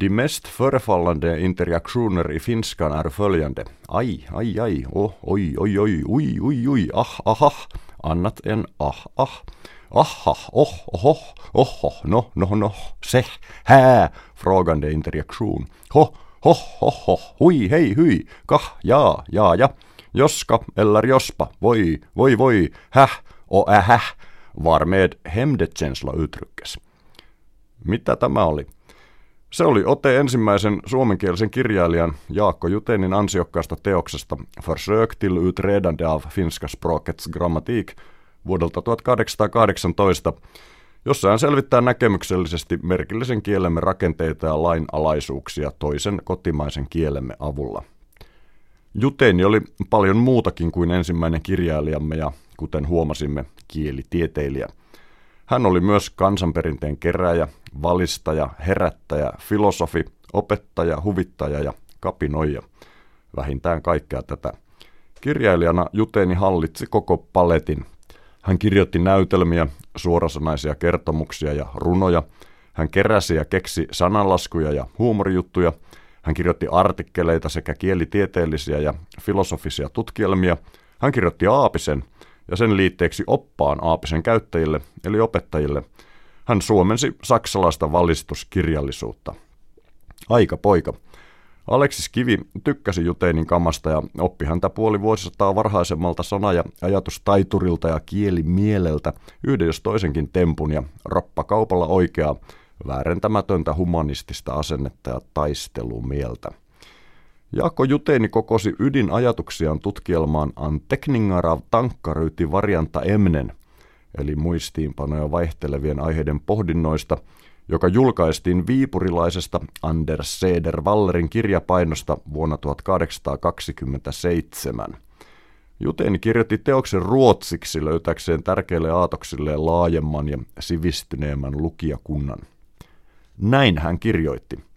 De mest förefallande interaktioner i finskan är följande. Aj, aj, aj, oh, oj, oj, oj, oj, oj, oj, ah, aha, annat än ah, ah. Aha, oh, oh, oh, oh, no, no, no, se, hää, frågande interaktion. Ho, ho, ho, ho, hui, hej, hui, kah, ja, ja, ja, joska eller jospa, voi, voi, voi, häh och ähäh, varmed hämndetkänsla uttryckes. Mitä tämä oli? Se oli ote ensimmäisen suomenkielisen kirjailijan Jaakko Jutenin ansiokkaasta teoksesta Försök till utredande av finska språkets grammatik vuodelta 1818, jossa hän selvittää näkemyksellisesti merkillisen kielemme rakenteita ja lainalaisuuksia toisen kotimaisen kielemme avulla. Juteni oli paljon muutakin kuin ensimmäinen kirjailijamme ja, kuten huomasimme, kielitieteilijä – hän oli myös kansanperinteen keräjä, valistaja, herättäjä, filosofi, opettaja, huvittaja ja kapinoija. Vähintään kaikkea tätä. Kirjailijana Juteni hallitsi koko paletin. Hän kirjoitti näytelmiä, suorasanaisia kertomuksia ja runoja. Hän keräsi ja keksi sananlaskuja ja huumorijuttuja. Hän kirjoitti artikkeleita sekä kielitieteellisiä ja filosofisia tutkielmia. Hän kirjoitti Aapisen – ja sen liitteeksi oppaan Aapisen käyttäjille eli opettajille. Hän suomensi saksalaista valistuskirjallisuutta. Aika poika. Aleksis Kivi tykkäsi Juteinin kamasta ja oppi häntä puoli vuosisataa varhaisemmalta sana- ja ajatustaiturilta ja kielimieleltä yhden jos toisenkin tempun ja roppakaupalla oikeaa, väärentämätöntä humanistista asennetta ja taistelumieltä. Jaakko Juteini kokosi ydinajatuksiaan tutkielmaan Antekningar av tankkaryti varianta emnen, eli muistiinpanoja vaihtelevien aiheiden pohdinnoista, joka julkaistiin viipurilaisesta Anders Seder Wallerin kirjapainosta vuonna 1827. Juteini kirjoitti teoksen ruotsiksi löytäkseen tärkeille aatoksille laajemman ja sivistyneemmän lukijakunnan. Näin hän kirjoitti –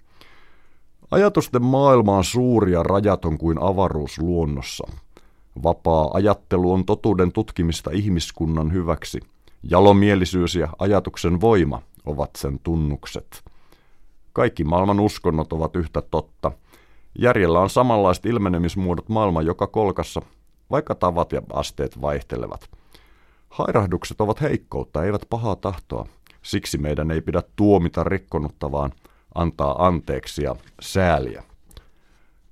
Ajatusten maailma on suuri ja rajaton kuin avaruus luonnossa. Vapaa ajattelu on totuuden tutkimista ihmiskunnan hyväksi. Jalomielisyys ja ajatuksen voima ovat sen tunnukset. Kaikki maailman uskonnot ovat yhtä totta. Järjellä on samanlaiset ilmenemismuodot maailman joka kolkassa, vaikka tavat ja asteet vaihtelevat. Hairahdukset ovat heikkoutta, eivät pahaa tahtoa. Siksi meidän ei pidä tuomita rikkonutta, vaan – antaa anteeksi ja sääliä.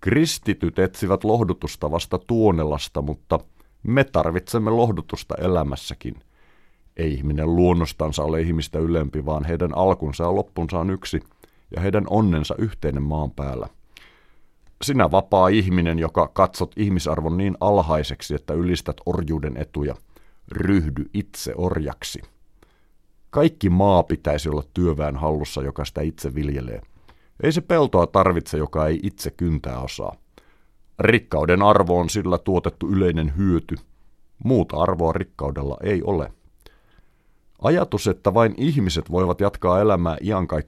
Kristityt etsivät lohdutusta vasta tuonelasta, mutta me tarvitsemme lohdutusta elämässäkin. Ei ihminen luonnostansa ole ihmistä ylempi, vaan heidän alkunsa ja loppunsa on yksi, ja heidän onnensa yhteinen maan päällä. Sinä vapaa ihminen, joka katsot ihmisarvon niin alhaiseksi, että ylistät orjuuden etuja, ryhdy itse orjaksi. Kaikki maa pitäisi olla työväen hallussa, joka sitä itse viljelee. Ei se peltoa tarvitse, joka ei itse kyntää osaa. Rikkauden arvo on sillä tuotettu yleinen hyöty. Muuta arvoa rikkaudella ei ole. Ajatus, että vain ihmiset voivat jatkaa elämää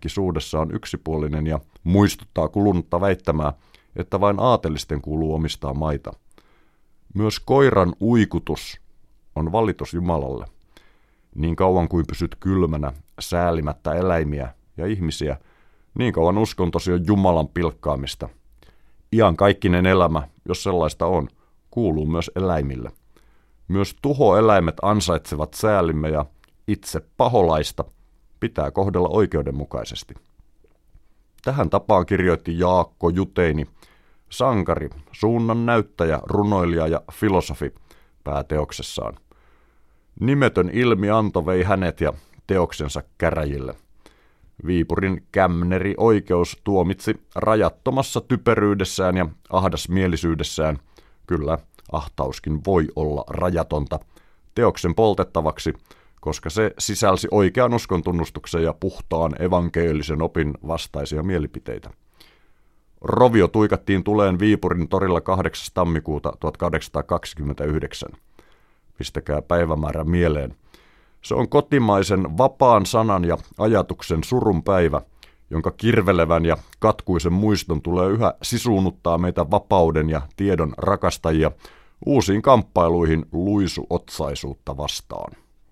suudessa on yksipuolinen ja muistuttaa kulunutta väittämää, että vain aatelisten kuuluu omistaa maita. Myös koiran uikutus on valitus Jumalalle. Niin kauan kuin pysyt kylmänä, säälimättä eläimiä ja ihmisiä, niin kauan uskontosi on Jumalan pilkkaamista. Ian kaikkinen elämä, jos sellaista on, kuuluu myös eläimille. Myös tuhoeläimet ansaitsevat säälimme ja itse paholaista pitää kohdella oikeudenmukaisesti. Tähän tapaan kirjoitti Jaakko Juteini, sankari, suunnan näyttäjä, runoilija ja filosofi pääteoksessaan. Nimetön ilmianto vei hänet ja teoksensa käräjille. Viipurin kämneri oikeus tuomitsi rajattomassa typeryydessään ja ahdasmielisyydessään, kyllä ahtauskin voi olla rajatonta, teoksen poltettavaksi, koska se sisälsi oikean uskon tunnustuksen ja puhtaan evankeelisen opin vastaisia mielipiteitä. Rovio tuikattiin tuleen Viipurin torilla 8. tammikuuta 1829 pistäkää päivämäärä mieleen. Se on kotimaisen vapaan sanan ja ajatuksen surun päivä, jonka kirvelevän ja katkuisen muiston tulee yhä sisuunuttaa meitä vapauden ja tiedon rakastajia uusiin kamppailuihin luisuotsaisuutta vastaan.